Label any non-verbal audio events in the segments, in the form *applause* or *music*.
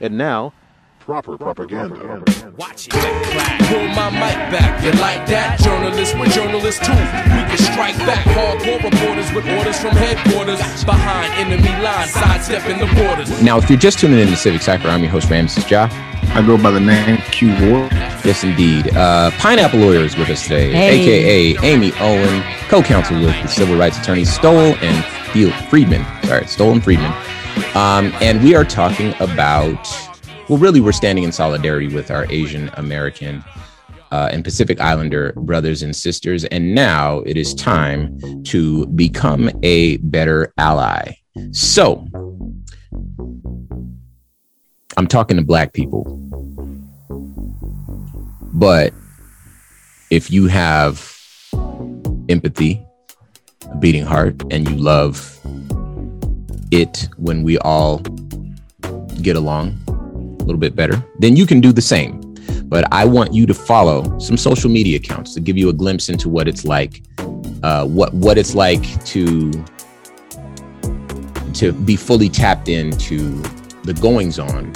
And now, proper propaganda. Watch it. Pull my mic back. You like that? Journalists with journalists too. We can strike back. Hardcore reporters with orders from headquarters. Behind enemy lines, sidestepping the borders. Now, if you're just tuning in to Civic Cipher, I'm your host, Ramses Ja. I go by the name Q Ward. Yes, indeed. Uh, Pineapple Lawyer is with us today, Hey. aka Amy Owen, co-counsel with the civil rights attorney Stowell and Field Friedman. Sorry, Stowell and Friedman. Um, and we are talking about, well, really, we're standing in solidarity with our Asian American uh, and Pacific Islander brothers and sisters. And now it is time to become a better ally. So, I'm talking to black people. But if you have empathy, a beating heart, and you love it when we all get along a little bit better, then you can do the same. But I want you to follow some social media accounts to give you a glimpse into what it's like, uh, what what it's like to to be fully tapped into the goings on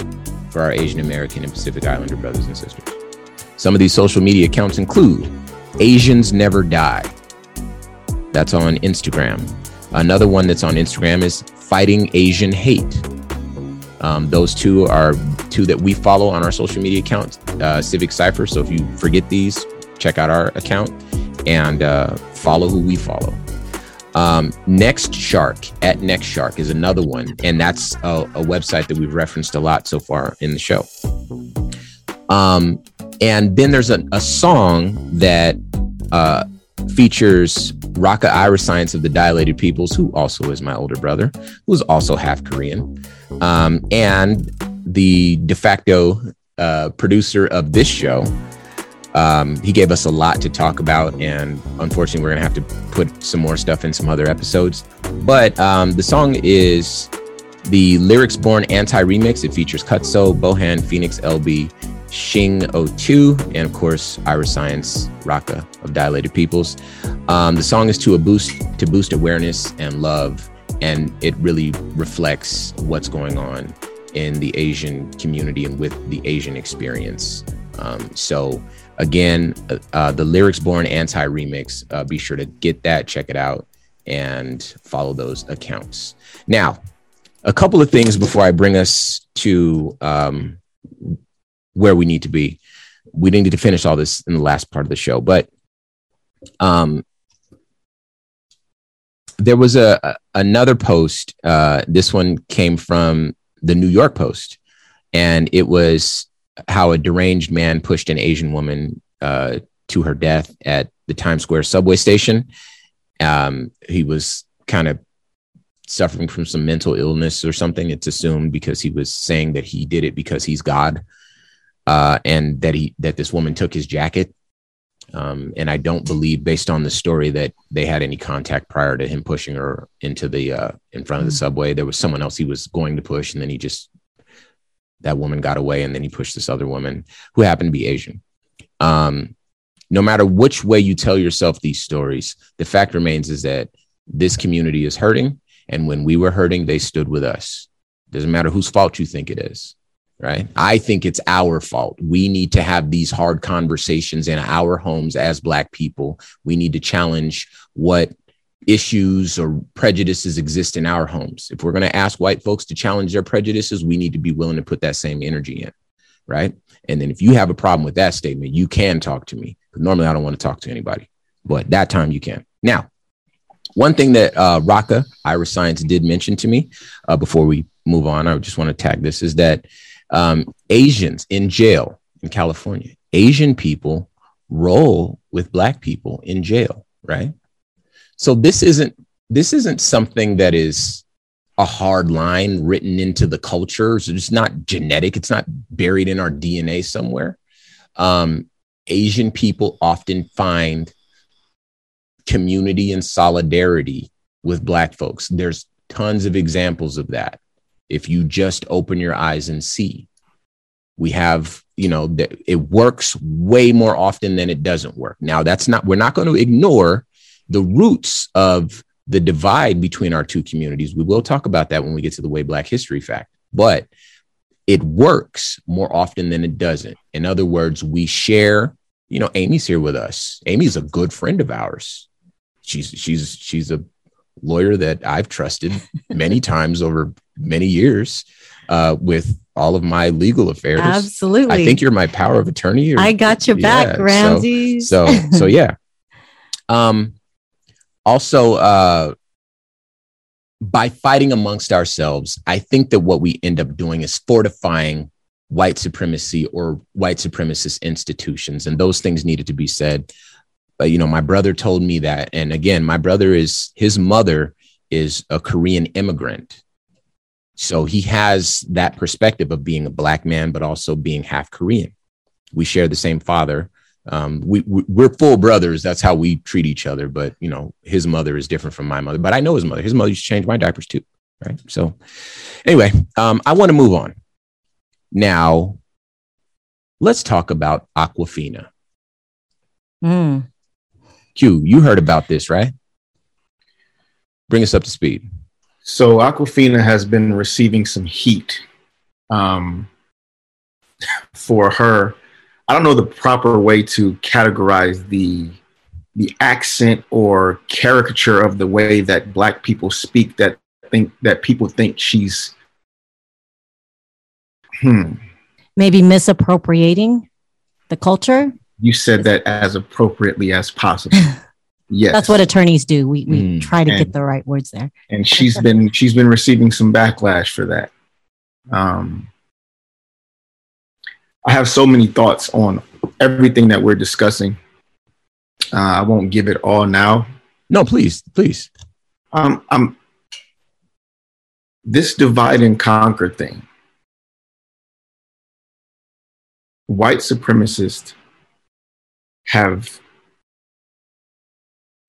for our Asian American and Pacific Islander brothers and sisters. Some of these social media accounts include Asians Never Die. That's on Instagram. Another one that's on Instagram is Fighting Asian Hate. Um, those two are two that we follow on our social media accounts, uh, Civic Cipher. So if you forget these, check out our account and uh, follow who we follow. Um, Next Shark at Next Shark is another one, and that's a, a website that we've referenced a lot so far in the show. Um, and then there's a, a song that uh, features Rakaa Iriscience of the Dilated Peoples, who also is my older brother, who's also half Korean, um, and the de facto uh, producer of this show. Um, he gave us a lot to talk about, and unfortunately, we're gonna have to put some more stuff in some other episodes. But um, the song is the Lyrics Born Anti Remix. It features Kutso, Bohan, Phoenix LB, Shing 02, and of course, Iris Science, Rakaa of Dilated Peoples. Um, the song is to a boost to boost awareness and love, and it really reflects what's going on in the Asian community and with the Asian experience. Um, so again, uh, uh, the Lyrics Born Anti Remix. Uh, be sure to get that, check it out, and follow those accounts. Now, a couple of things before I bring us to um, where we need to be. We need to finish all this in the last part of the show, but um, there was a, a another post. Uh, this one came from the New York Post, and it was how a deranged man pushed an Asian woman uh, to her death at the Times Square subway station. Um, he was kind of suffering from some mental illness or something. It's assumed because he was saying that he did it because he's God, uh, and that he that this woman took his jacket. Um, and I don't believe, based on the story, that they had any contact prior to him pushing her into the uh, in front of the subway. There was someone else he was going to push, and then he just that woman got away, and then he pushed this other woman who happened to be Asian. Um, no matter which way you tell yourself these stories, the fact remains is that this community is hurting, and when we were hurting, they stood with us. Doesn't matter whose fault you think it is, right? I think it's our fault. We need to have these hard conversations in our homes as Black people. We need to challenge what issues or prejudices exist in our homes. If we're going to ask white folks to challenge their prejudices, we need to be willing to put that same energy in, right? And then if you have a problem with that statement, you can talk to me. Normally, I don't want to talk to anybody, but that time you can. Now, one thing that uh, Raka Iris Science did mention to me uh, before we move on, I just want to tag this is that um, Asians in jail in California, Asian people roll with Black people in jail, right? So this isn't this isn't something that is a hard line written into the culture. So it's not genetic. It's not buried in our DNA somewhere. Um, Asian people often find community and solidarity with Black folks. There's tons of examples of that. If you just open your eyes and see, we have, you know, it works way more often than it doesn't work. Now, that's not, we're not going to ignore the roots of the divide between our two communities. We will talk about that when we get to the way Black History Fact. But it works more often than it doesn't. In other words, we share, you know, Amy's here with us. Amy's a good friend of ours. She's she's she's a lawyer that I've trusted many *laughs* times over many years uh, with all of my legal affairs. Absolutely. I think you're my power of attorney. or- I got your back, Yeah, so- Ramsey. so so *laughs* yeah um also uh by fighting amongst ourselves i think that what we end up doing is fortifying white supremacy or white supremacist institutions and those things needed to be said you know my brother told me that and again my brother is his mother is a korean immigrant so he has that perspective of being a black man but also being half korean we share the same father um, we, we we're full brothers. That's how we treat each other. But you know, his mother is different from my mother. But I know his mother. His mother used to change my diapers too. Right. So, anyway, um, I want to move on. Now, let's talk about Awkwafina. Mm. Q, you heard about this, right? Bring us up to speed. So Awkwafina has been receiving some heat um, *laughs* for her. I don't know the proper way to categorize the the accent or caricature of the way that Black people speak. That think that people think she's. Hmm. Maybe misappropriating the culture. You said that as appropriately as possible. *laughs* Yes, That's what attorneys do. We, we Mm. try to And- get the right words there. and she's *laughs* been she's been receiving some backlash for that. Um, I have so many thoughts on everything that we're discussing. Uh, I won't give it all now. No, please, please. Um, I'm this divide and conquer thing. White supremacists have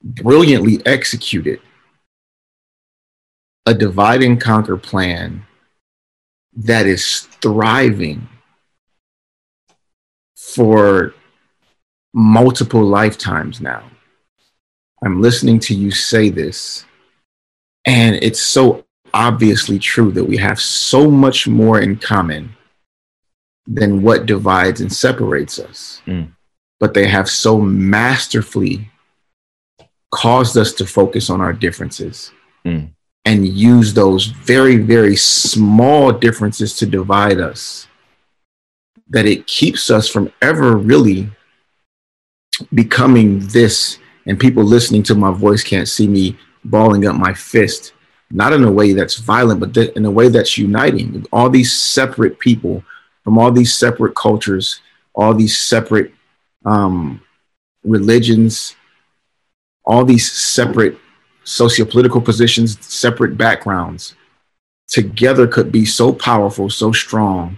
brilliantly executed a divide and conquer plan that is thriving for multiple lifetimes now. I'm listening to you say this, and it's so obviously true that we have so much more in common than what divides and separates us. Mm. But they have so masterfully caused us to focus on our differences Mm. and use those very, very small differences to divide us that it keeps us from ever really becoming this. And people listening to my voice can't see me balling up my fist, not in a way that's violent, but th- in a way that's uniting. All these separate people from all these separate cultures, all these separate um, religions, all these separate sociopolitical positions, separate backgrounds, together could be so powerful, so strong,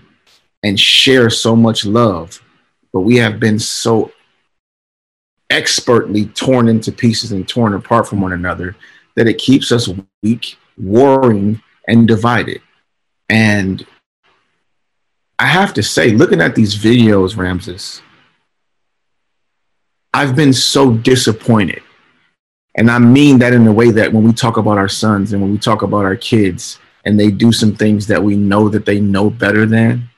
and share so much love. But we have been so expertly torn into pieces and torn apart from one another that it keeps us weak, warring, and divided. And I have to say, looking at these videos, Ramses, I've been so disappointed. And I mean that in a way that when we talk about our sons and when we talk about our kids and they do some things that we know that they know better than,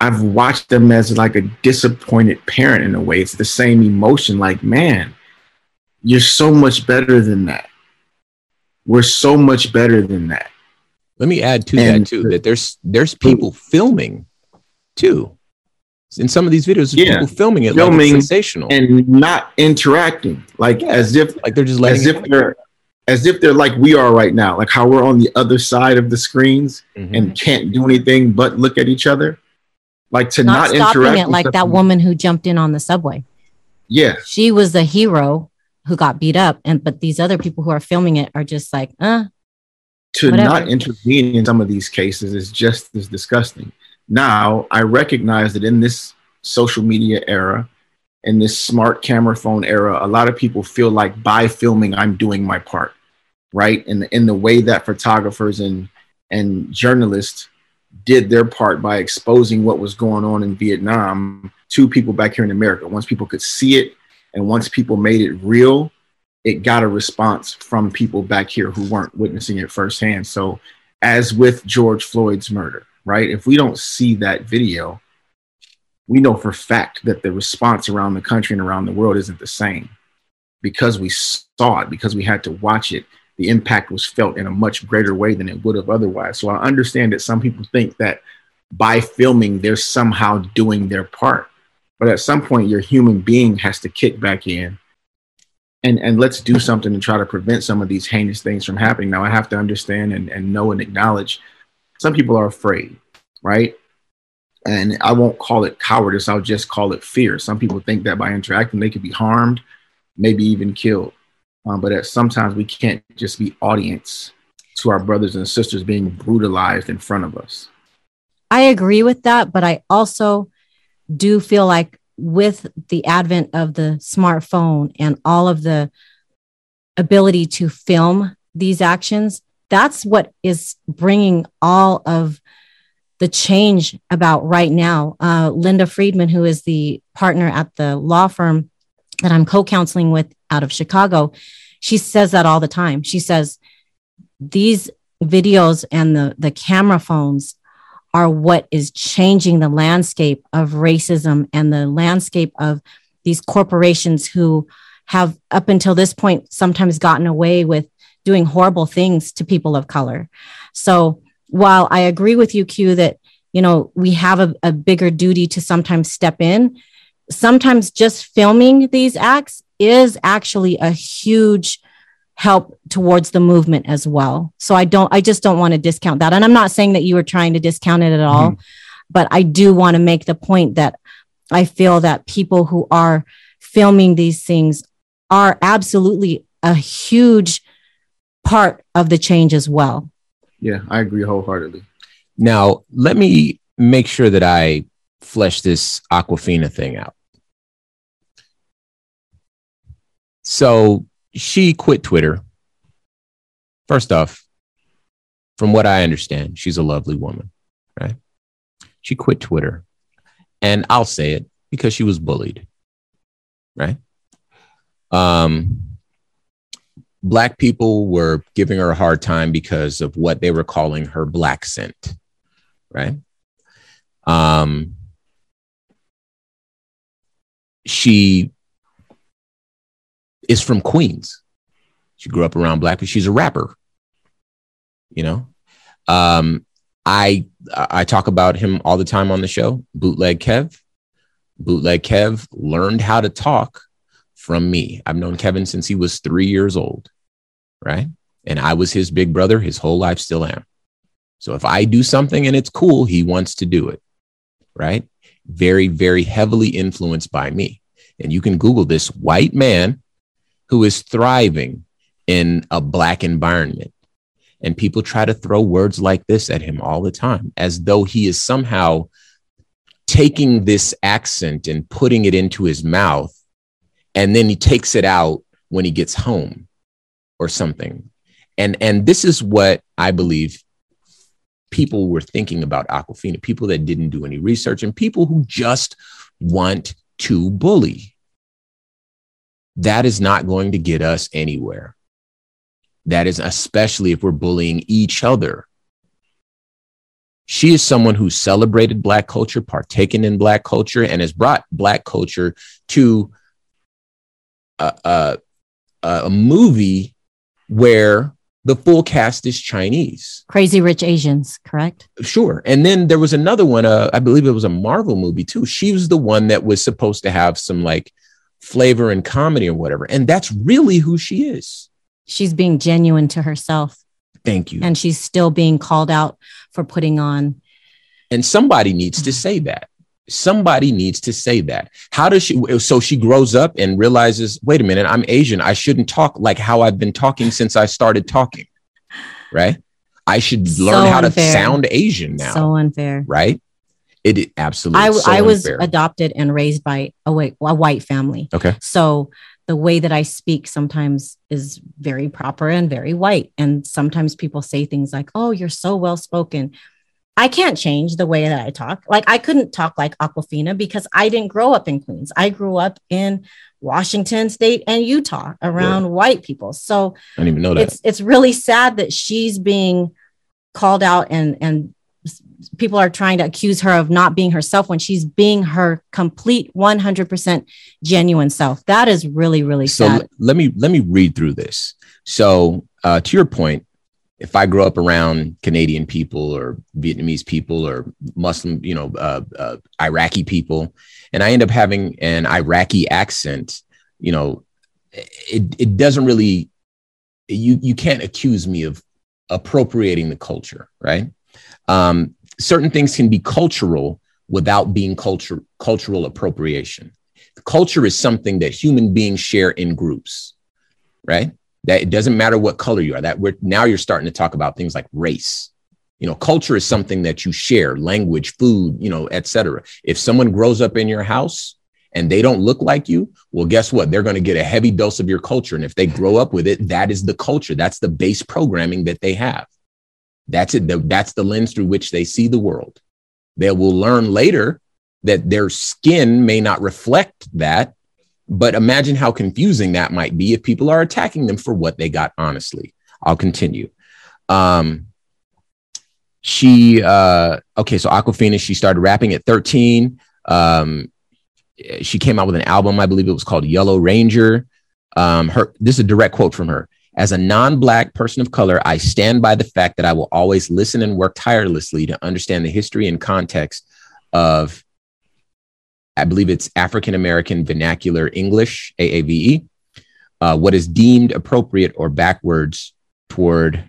I've watched them as like a disappointed parent in a way. It's the same emotion like, man, you're so much better than that. We're so much better than that. Let me add to And- that too that there's there's people filming too. In some of these videos, Yeah. people filming it like Filming it's sensational. And not interacting, like as if like they're just letting as it if they're as if they're like we are right now, like how we're on the other side of the screens Mhm. and can't do anything but look at each other. Like to Not, not, stopping interact it like that something- woman who jumped in on the subway. Yeah, She was the hero who got beat up. And but these other people who are filming it are just like, uh, to Whatever. not intervene in some of these cases is just as disgusting. Now, I recognize that in this social media era, in this smart camera phone era, a lot of people feel like by filming, I'm doing my part, right? And in the way that photographers and and journalists did their part by exposing what was going on in Vietnam to people back here in America. Once people could see it, and once people made it real, it got a response from people back here who weren't witnessing it firsthand. So, as with George Floyd's murder, right? If we don't see that video, we know for fact that the response around the country and around the world isn't the same because we saw it, because we had to watch it. The impact was felt in a much greater way than it would have otherwise. So I understand that some people think that by filming, they're somehow doing their part. But at some point, your human being has to kick back in and, and let's do something to try to prevent some of these heinous things from happening. Now, I have to understand and, and know and acknowledge some people are afraid, right? And I won't call it cowardice, I'll just call it fear. Some people think that by interacting, they could be harmed, maybe even killed. Um, but at sometimes we can't just be audience to our brothers and sisters being brutalized in front of us. I agree with that, but I also do feel like with the advent of the smartphone and all of the ability to film these actions, that's what is bringing all of the change about right now. Uh, Linda Friedman, who is the partner at the law firm that I'm co counseling with out of Chicago, she says that all the time. She says, these videos and the, the camera phones are what is changing the landscape of racism and the landscape of these corporations who have up until this point sometimes gotten away with doing horrible things to people of color. So while I agree with you, Q, that you know we have a, a bigger duty to sometimes step in, sometimes just filming these acts is actually a huge help towards the movement as well. So I don't, I just don't want to discount that. And I'm not saying that you were trying to discount it at all, mm-hmm. but I do want to make the point that I feel that people who are filming these things are absolutely a huge part of the change as well. Yeah, I agree wholeheartedly. Now, let me make sure that I flesh this Awkwafina thing out. So she quit Twitter. First off, from what I understand, she's a lovely woman, right? She quit Twitter. And I'll say it because she was bullied, right? Um, black people were giving her a hard time because of what they were calling her blaccent, right? Um, she is from Queens. She grew up around black people. She's a rapper. You know, um, I I talk about him all the time on the show. Bootleg Kev. Bootleg Kev learned how to talk from me. I've known Kevin since he was three years old, right? And I was his big brother his whole life, still am. So if I do something and it's cool, he wants to do it, right? Very, very heavily influenced by me. And you can Google this white man who is thriving in a black environment. And people try to throw words like this at him all the time, as though he is somehow taking this accent and putting it into his mouth. And then he takes it out when he gets home or something. And, and this is what I believe people were thinking about Awkwafina people that didn't do any research and people who just want to bully that is not going to get us anywhere. That is especially if we're bullying each other. She is someone who celebrated Black culture, partaken in Black culture, and has brought Black culture to a, a, a movie where the full cast is Chinese. Crazy Rich Asians, correct? Sure. And then there was another one, uh, I believe it was a Marvel movie too. She was the one that was supposed to have some like flavor and comedy or whatever. And that's really who she is. She's being genuine to herself. Thank you. And she's still being called out for putting on. And somebody needs to say that. Somebody needs to say that. How does she? So she grows up and realizes, wait a minute, I'm Asian. I shouldn't talk like how I've been talking since I started talking. Right. I should so learn how unfair. to sound Asian now. So unfair. Right. It absolutely. I, so I was adopted and raised by a white, a white family. Okay. So the way that I speak sometimes is very proper and very white. And sometimes people say things like, oh, you're so well spoken. I can't change the way that I talk. Like I couldn't talk like Awkwafina because I didn't grow up in Queens. I grew up in Washington State and Utah around yeah. white people. So I don't even know that. It's it's really sad that she's being called out and and people are trying to accuse her of not being herself when she's being her complete 100% genuine self. That is really, really so sad. l- let me let me read through this. So uh, to your point, if I grow up around Canadian people or Vietnamese people or Muslim, you know, uh, uh, Iraqi people, and I end up having an Iraqi accent, you know, it it doesn't really you you can't accuse me of appropriating the culture, right? Um, certain things can be cultural without being culture cultural appropriation. Culture is something that human beings share in groups, right? That it doesn't matter what color you are. That we're now you're starting to talk about things like race. You know, culture is something that you share, language, food, you know, etc. If someone grows up in your house and they don't look like you, well, guess what? They're going to get a heavy dose of your culture. And if they grow up with it, that is the culture. That's the base programming that they have. That's it. That's the lens through which they see the world. They will learn later that their skin may not reflect that. But imagine how confusing that might be if people are attacking them for what they got honestly. I'll continue. Um, she, uh, okay, so Awkwafina, she started rapping at 13. Um, she came out with an album, I believe it was called Yellow Ranger. Um, her, this is a direct quote from her. As a non Black person of color, I stand by the fact that I will always listen and work tirelessly to understand the history and context of, I believe it's African American Vernacular English, AAVE, uh, what is deemed appropriate or backwards toward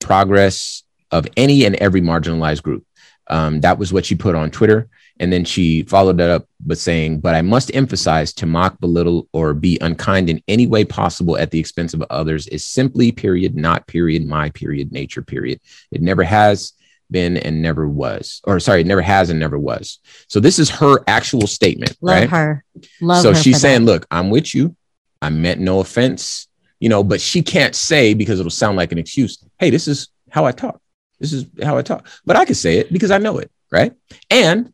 progress of any and every marginalized group. Um, that was what she put on Twitter. And then she followed that up with saying, But I must emphasize to mock, belittle, or be unkind in any way possible at the expense of others is simply, period, not period, my period, nature, period. It never has been and never was. Or sorry, it never has and never was. So this is her actual statement. Love right? her. Love so her. she's saying, that. Look, I'm with you. I meant no offense, you know, but she can't say because it'll sound like an excuse. Hey, this is how I talk. This is how I talk. But I can say it because I know it, right? And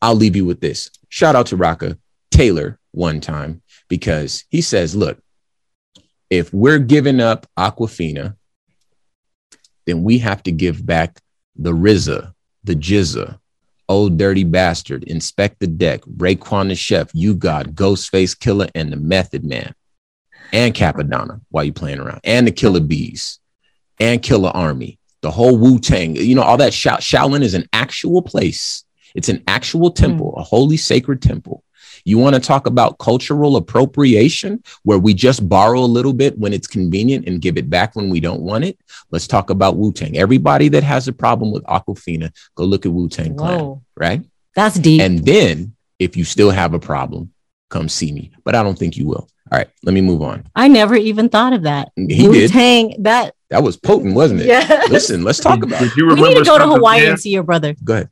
I'll leave you with this. Shout out to Rakaa Taylor one time because he says, look, if we're giving up Awkwafina, then we have to give back the RZA, the GZA, Ol' Dirty Bastard, Inspectah Deck, Raekwon the Chef, U-God, Ghostface Killah, and the Method Man, and Cappadonna while you playing around, and the Killa Bees, and Killarmy, the whole Wu Tang. You know, all that Sha- Shaolin is an actual place. It's an actual temple, mm. a holy sacred temple. You want to talk about cultural appropriation, where we just borrow a little bit when it's convenient and give it back when we don't want it? Let's talk about Wu Tang. Everybody that has a problem with Awkwafina, go look at Wu Tang Clan, right? that's deep. And then if you still have a problem, come see me. But I don't think you will. All right, let me move on. I never even thought of that. He. Wu-Tang, that That was potent, wasn't it? *laughs* yeah. Listen, let's talk about it. Did you we need to go to Hawaii Man? and see your brother. Go ahead.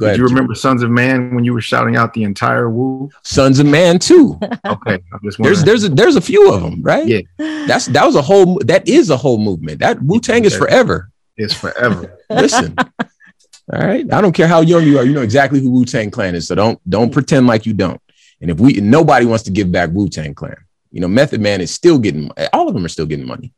Go Did ahead. you remember Sunz of Man when you were shouting out the entire Wu? Sunz of Man too? *laughs* Okay, There's there's a, there's a few of them, right? Yeah. That's that was a whole that is a whole movement. That Wu Tang is forever. it's forever. *laughs* Listen. All right. I don't care how young you are. You know exactly who Wu Tang Clan is. So don't don't pretend like you don't. And if we nobody wants to give back Wu Tang Clan, you know, Method Man is still getting all of them are still getting money.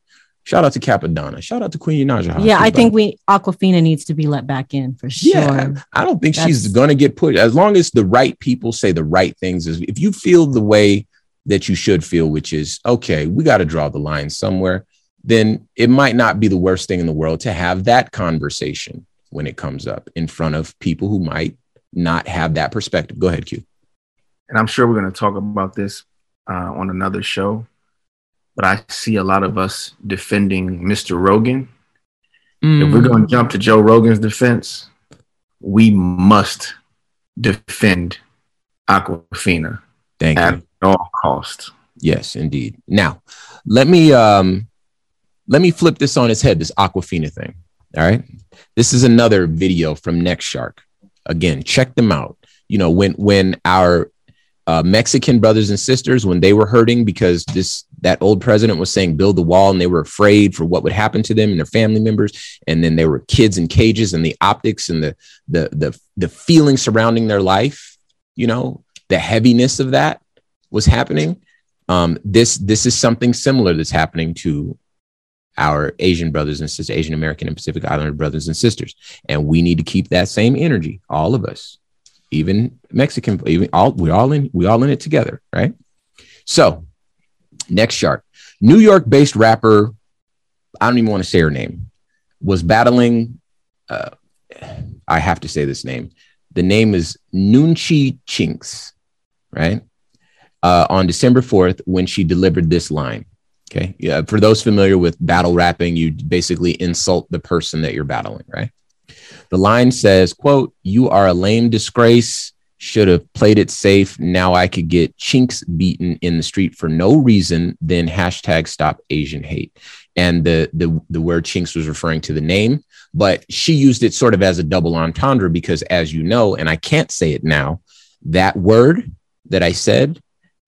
Shout out to Cappadonna. Shout out to Queen Naja. yeah, I think we Awkwafina needs to be let back in for sure. Yeah, I don't think she's going to get pushed as long as the right people say the right things. Is if you feel the way that you should feel, which is okay, we got to draw the line somewhere. Then it might not be the worst thing in the world to have that conversation when it comes up in front of people who might not have that perspective. Go ahead, Q. and I'm sure we're going to talk about this uh, on another show. But I see a lot of us defending Mr. Rogan. If we're going to jump to Joe Rogan's defense, we must defend Awkwafina Thank you. at all costs. Yes, indeed. Now, let me um let me flip this on its head, this Awkwafina thing. All right. This is another video from Next Shark. Again, check them out. You know, when when our uh, Mexican brothers and sisters, when they were hurting because this that old president was saying build the wall, and they were afraid for what would happen to them and their family members, and then there were kids in cages, and the optics and the the the the feeling surrounding their life, you know, the heaviness of that was happening um, this this is something similar that's happening to our Asian brothers and sisters, Asian American and Pacific Islander brothers and sisters. And we need to keep that same energy, all of us, even Mexican, even all we're all in, we all in it together, right? So Next Shark. New York-based rapper, I don't even want to say her name, was battling. Uh, I have to say this name. The name is Nunchi Chinks, right? Uh, on December 4th, when she delivered this line. Okay. Yeah. For those familiar with battle rapping, you basically insult the person that you're battling, right? The line says, quote, you are a lame disgrace. Should have played it safe. Now I could get chinks beaten in the street for no reason. Then hashtag stop Asian hate. And the the the word chinks was referring to the name, but she used it sort of as a double entendre because, as you know, and I can't say it now, that word that I said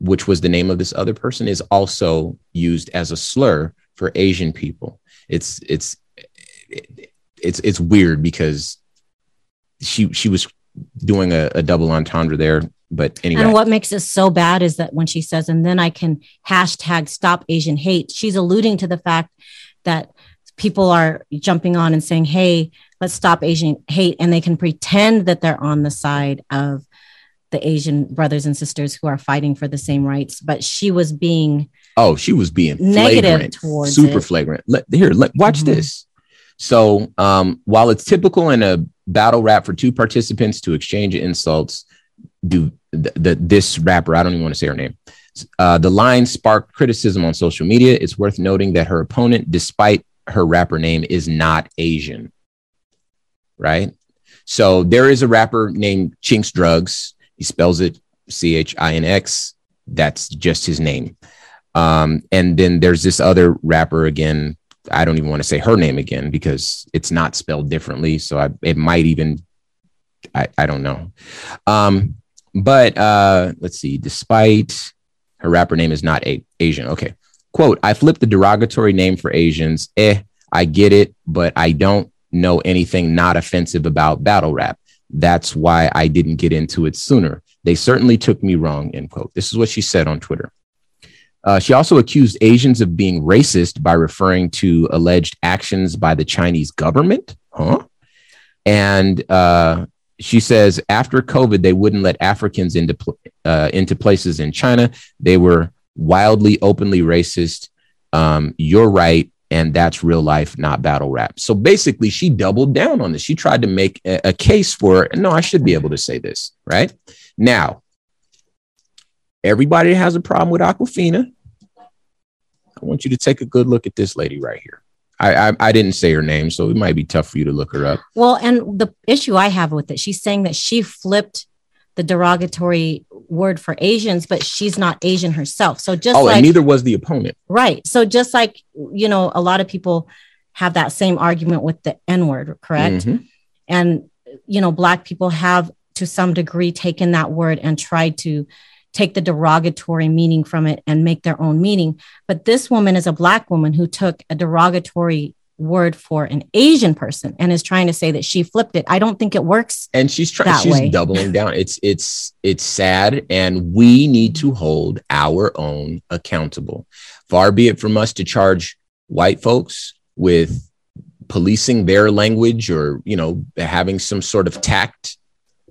which was the name of this other person, is also used as a slur for Asian people. It's it's it's it's weird because she she was doing a, a double entendre there. But anyway. And what makes it so bad is that when she says, and then I can hashtag stop Asian hate, she's alluding to the fact that people are jumping on and saying, hey, let's stop Asian hate. And they can pretend that they're on the side of the Asian brothers and sisters who are fighting for the same rights, but she was being oh, she was being negative flagrant, towards super it. flagrant. Let, here, let, watch mm-hmm. this. So, um, while it's typical in a battle rap for two participants to exchange insults, do the, this rapper, I don't even want to say her name. Uh, the line sparked criticism on social media. It's worth noting that her opponent, despite her rapper name, is not Asian. Right. So there is a rapper named Chinx Drugz. he spells it C H I N X. That's just his name. Um, and then there's this other rapper again. I don't even want to say her name again because it's not spelled differently. So I, it might even, I, I don't know. Um, but uh, let's see. Despite her rapper name is not a- Asian. Okay. Quote, I flipped the derogatory name for Asians. Eh, I get it, but I don't know anything not offensive about battle rap. That's why I didn't get into it sooner. They certainly took me wrong, end quote. This is what she said on Twitter. Uh, she also accused Asians of being racist by referring to alleged actions by the Chinese government. Huh? And uh, she says after COVID, they wouldn't let Africans into, uh, into places in China. They were wildly, openly racist. Um, you're right and that's real life, not battle rap. So basically, she doubled down on this. She tried to make a, a case for, no, I should be able to say this, right? Now, everybody that has a problem with Awkwafina, I want you to take a good look at this lady right here. I, I, I didn't say her name, so it might be tough for you to look her up. Well, and the issue I have with it, she's saying that she flipped the derogatory word for Asians, but she's not Asian herself. So just oh, like, and neither was the opponent, right? So just like you know, a lot of people have that same argument with the N word, correct? Mm-hmm. And you know, black people have to some degree taken that word and tried to take the derogatory meaning from it and make their own meaning. But this woman is a black woman who took a derogatory word for an Asian person and is trying to say that she flipped it. I don't think it works. And she's trying she's way. doubling down. It's it's it's sad and we need to hold our own accountable. Far be it from us to charge white folks with policing their language or, you know, having some sort of tact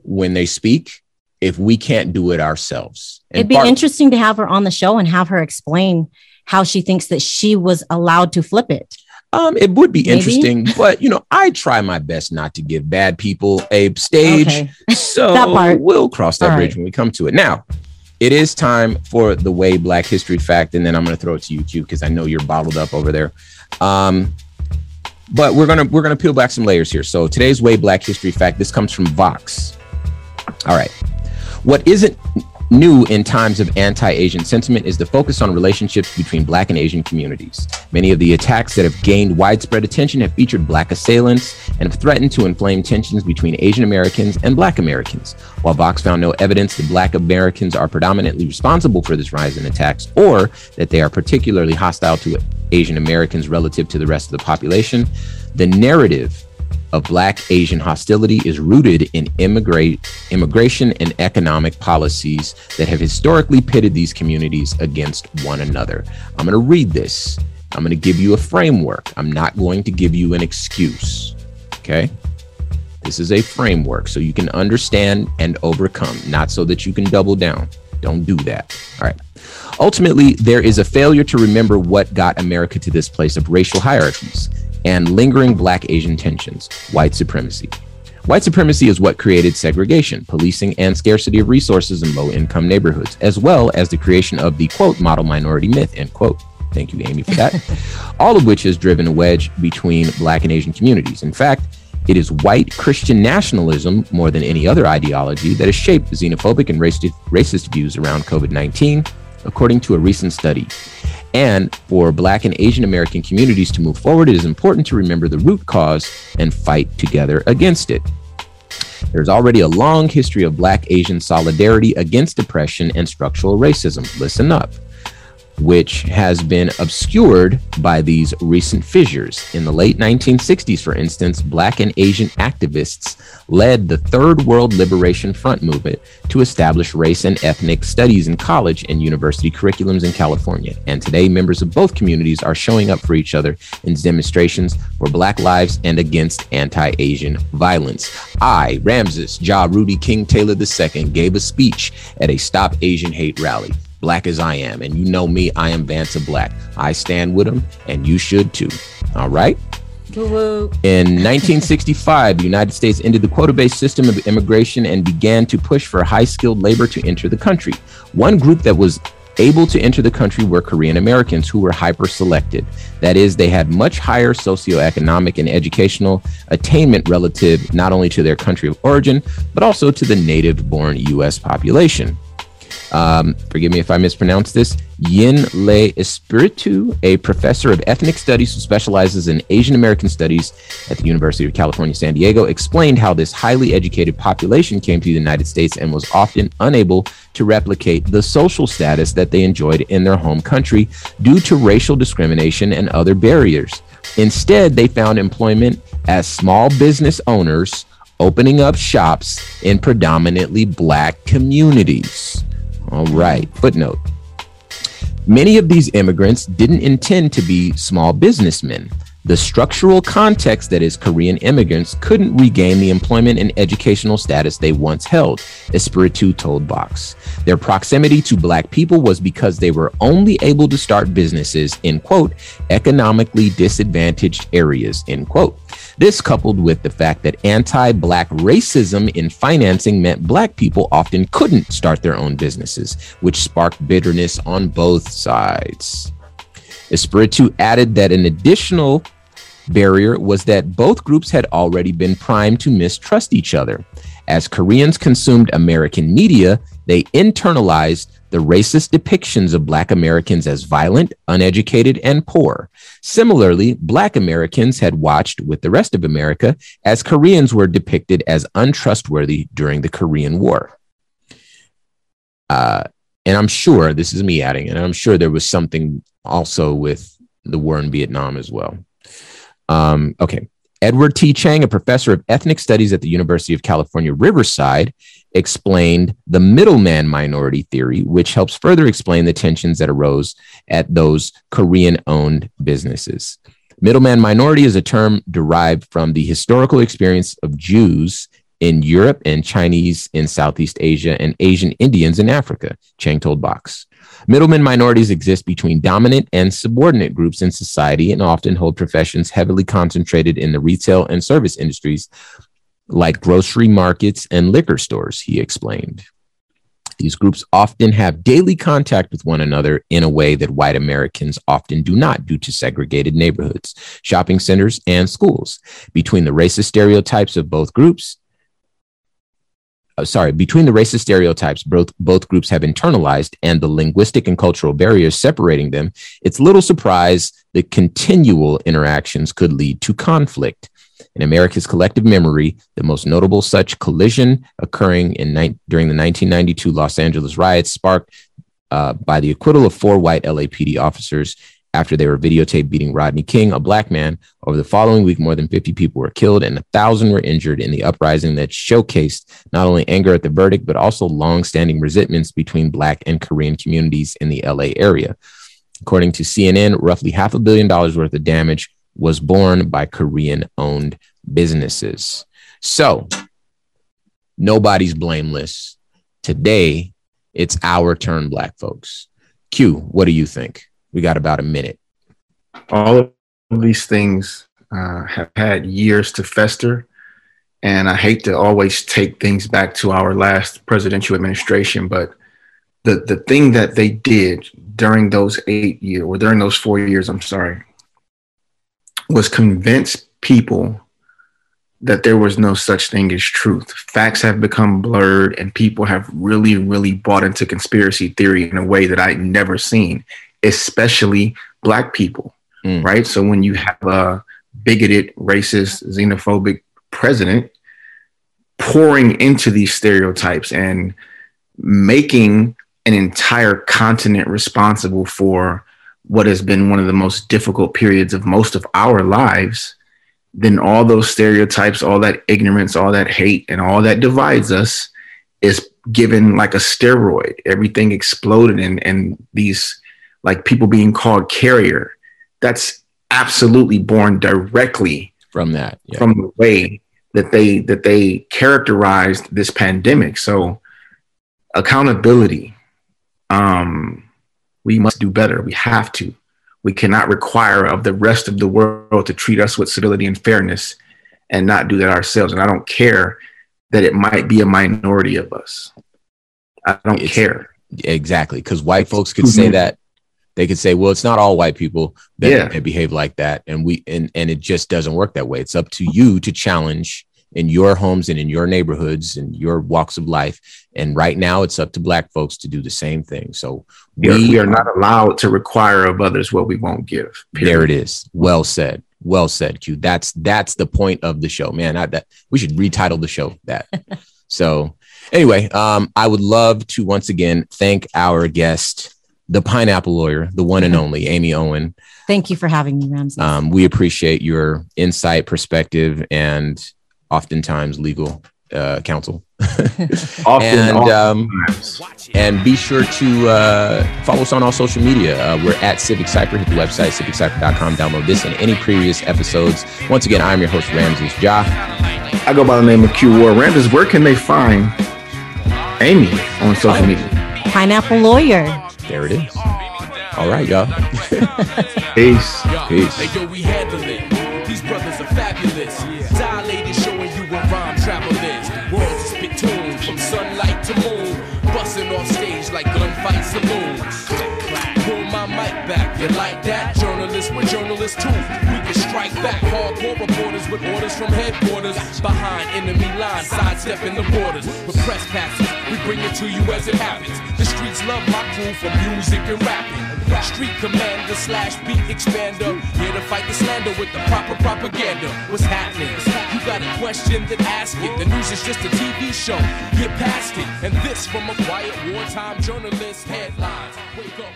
when they speak if we can't do it ourselves. And It'd be part- interesting to have her on the show and have her explain how she thinks that she was allowed to flip it. Um, it would be Maybe? interesting, but you know, I try my best not to give bad people a stage. Okay. So we'll cross that All bridge right. when we come to it. Now, it is time for the way Black History fact, and then I'm going to throw it to you, Q, because I know you're bottled up over there. Um, but we're gonna we're gonna peel back some layers here. So today's way Black History fact. This comes from Vox. All right, what isn't New in times of anti Asian sentiment is the focus on relationships between Black and Asian communities. Many of the attacks that have gained widespread attention have featured Black assailants and have threatened to inflame tensions between Asian Americans and Black Americans. While Vox found no evidence that Black Americans are predominantly responsible for this rise in attacks or that they are particularly hostile to Asian Americans relative to the rest of the population, the narrative of Black Asian hostility is rooted in immigration and economic policies that have historically pitted these communities against one another. I'm going to read this I'm going to give you a framework. I'm not going to give you an excuse. Okay. This is a framework so you can understand and overcome, not so that you can double down. Don't do that. All right. Ultimately, there is a failure to remember what got America to this place of racial hierarchies and lingering Black Asian tensions, white supremacy. White supremacy is what created segregation, policing, and scarcity of resources in low income neighborhoods, as well as the creation of the quote model minority myth, end quote. Thank you, Amy, for that. *laughs* All of which has driven a wedge between Black and Asian communities. In fact, it is white Christian nationalism more than any other ideology that has shaped xenophobic and racist views around COVID 19, according to a recent study. And for Black and Asian American communities to move forward, it is important to remember the root cause and fight together against it. There's already a long history of Black Asian solidarity against oppression and structural racism. Listen up which has been obscured by these recent fissures. In the late 1960s, for instance, Black and Asian activists led the Third World Liberation Front movement to establish race and ethnic studies in college and university curriculums in California. And today, members of both communities are showing up for each other in demonstrations for Black lives and against anti Asian violence. I, Ramses Ja Rudy King Taylor II, gave a speech at a Stop Asian Hate rally black as I am. And you know me, I am Vanta Black. I stand with him, and you should too. All right. In 1965, the United States ended the quota based system of immigration and began to push for high skilled labor to enter the country. One group that was able to enter the country were Korean Americans who were hyper selected. That is, they had much higher socioeconomic and educational attainment relative not only to their country of origin, but also to the native born U.S. population. Um, forgive me if I mispronounce this. Yen Le Espiritu, a professor of ethnic studies who specializes in Asian American studies at the University of California, San Diego, explained how this highly educated population came to the United States and was often unable to replicate the social status that they enjoyed in their home country due to racial discrimination and other barriers. Instead, they found employment as small business owners opening up shops in predominantly black communities. All right. Footnote Many of these immigrants didn't intend to be small businessmen. The structural context that is Korean immigrants couldn't regain the employment and educational status they once held, Espiritu told Vox. Their proximity to Black people was because they were only able to start businesses in, quote, economically disadvantaged areas, end quote. This, coupled with the fact that anti Black racism in financing meant Black people often couldn't start their own businesses, which sparked bitterness on both sides. Espiritu added that an additional barrier was that both groups had already been primed to mistrust each other. As Koreans consumed American media, they internalized the racist depictions of Black Americans as violent, uneducated, and poor. Similarly, Black Americans had watched with the rest of America as Koreans were depicted as untrustworthy during the Korean War. Uh, and I'm sure this is me adding, and I'm sure there was something also with the war in Vietnam as well. Um, okay. Edward T. Chang, a professor of ethnic studies at the University of California, Riverside, explained the middleman minority theory, which helps further explain the tensions that arose at those Korean owned businesses. Middleman minority is a term derived from the historical experience of Jews in Europe and Chinese in Southeast Asia and Asian Indians in Africa, Chang told Vox. Middlemen minorities exist between dominant and subordinate groups in society and often hold professions heavily concentrated in the retail and service industries like grocery markets and liquor stores, he explained. These groups often have daily contact with one another in a way that white Americans often do not due to segregated neighborhoods, shopping centers, and schools. Between the racist stereotypes of both groups, uh, sorry, between the racist stereotypes both, both groups have internalized and the linguistic and cultural barriers separating them, it's little surprise that continual interactions could lead to conflict. In America's collective memory, the most notable such collision occurring in ni- during the 1992 Los Angeles riots sparked uh, by the acquittal of four white LAPD officers after they were videotaped beating Rodney King, a black man. Over the following week, more than 50 people were killed and a thousand were injured in the uprising that showcased not only anger at the verdict, but also long-standing resentments between black and Korean communities in the LA area. According to CNN, roughly half a billion dollars worth of damage was born by Korean owned businesses. So nobody's blameless. Today, it's our turn, Black folks. Q, what do you think? We got about a minute. All of these things uh, have had years to fester. And I hate to always take things back to our last presidential administration, but the, the thing that they did during those eight years, or during those four years, I'm sorry, was convince people that there was no such thing as truth. Facts have become blurred, and people have really, really bought into conspiracy theory in a way that I'd never seen, especially Black people, mm. right? So when you have a bigoted, racist, xenophobic president pouring into these stereotypes and making an entire continent responsible for what has been one of the most difficult periods of most of our lives then all those stereotypes, all that ignorance, all that hate, and all that divides us is given like a steroid. Everything exploded, and and these like people being called carrier. That's absolutely born directly from that, yeah. from the way that they that they characterized this pandemic. So accountability. Um, we must do better. We have to we cannot require of the rest of the world to treat us with civility and fairness and not do that ourselves. And I don't care that it might be a minority of us. I don't it's, care. Exactly. Because white folks could say mhm. that. They could say, well, it's not all white people that, yeah. that behave like that. And we and and it just doesn't work that way. It's up to you to challenge in your homes and in your neighborhoods and your walks of life. And right now, it's up to Black folks to do the same thing. So we, we are not allowed to require of others what we won't give. Period. There it is. Well said. Well said, Q. That's that's the point of the show, man. I, that we should retitle the show that. *laughs* so anyway, um, I would love to once again thank our guest, the pineapple lawyer, the one and only Amy Owen. Thank you for having me, Ramsey. Um, we appreciate your insight, perspective, and oftentimes legal uh, counsel. *laughs* often, and um, and be sure to uh, follow us on all social media. Uh, we're at Civic Cipher. Hit the website civiccipher.com. Download this and any previous episodes. Once again, I'm your host Ramses Ja. I go by the name of Q Ward. Ramses, where can they find Amy on social media? Pineapple Lawyer. There it is. All right, y'all. *laughs* Peace. Peace. Strike back. Hardcore reporters with orders from headquarters. Behind enemy lines, sidestepping the borders. With press passes, we bring it to you as it happens. The streets love my crew for music and rapping. Street commander slash beat expander. Here to fight the slander with the proper propaganda. What's happening? You got a question, then ask it. The news is just a TV show. Get past it. And this from a quiet wartime journalist headlines. Wake up,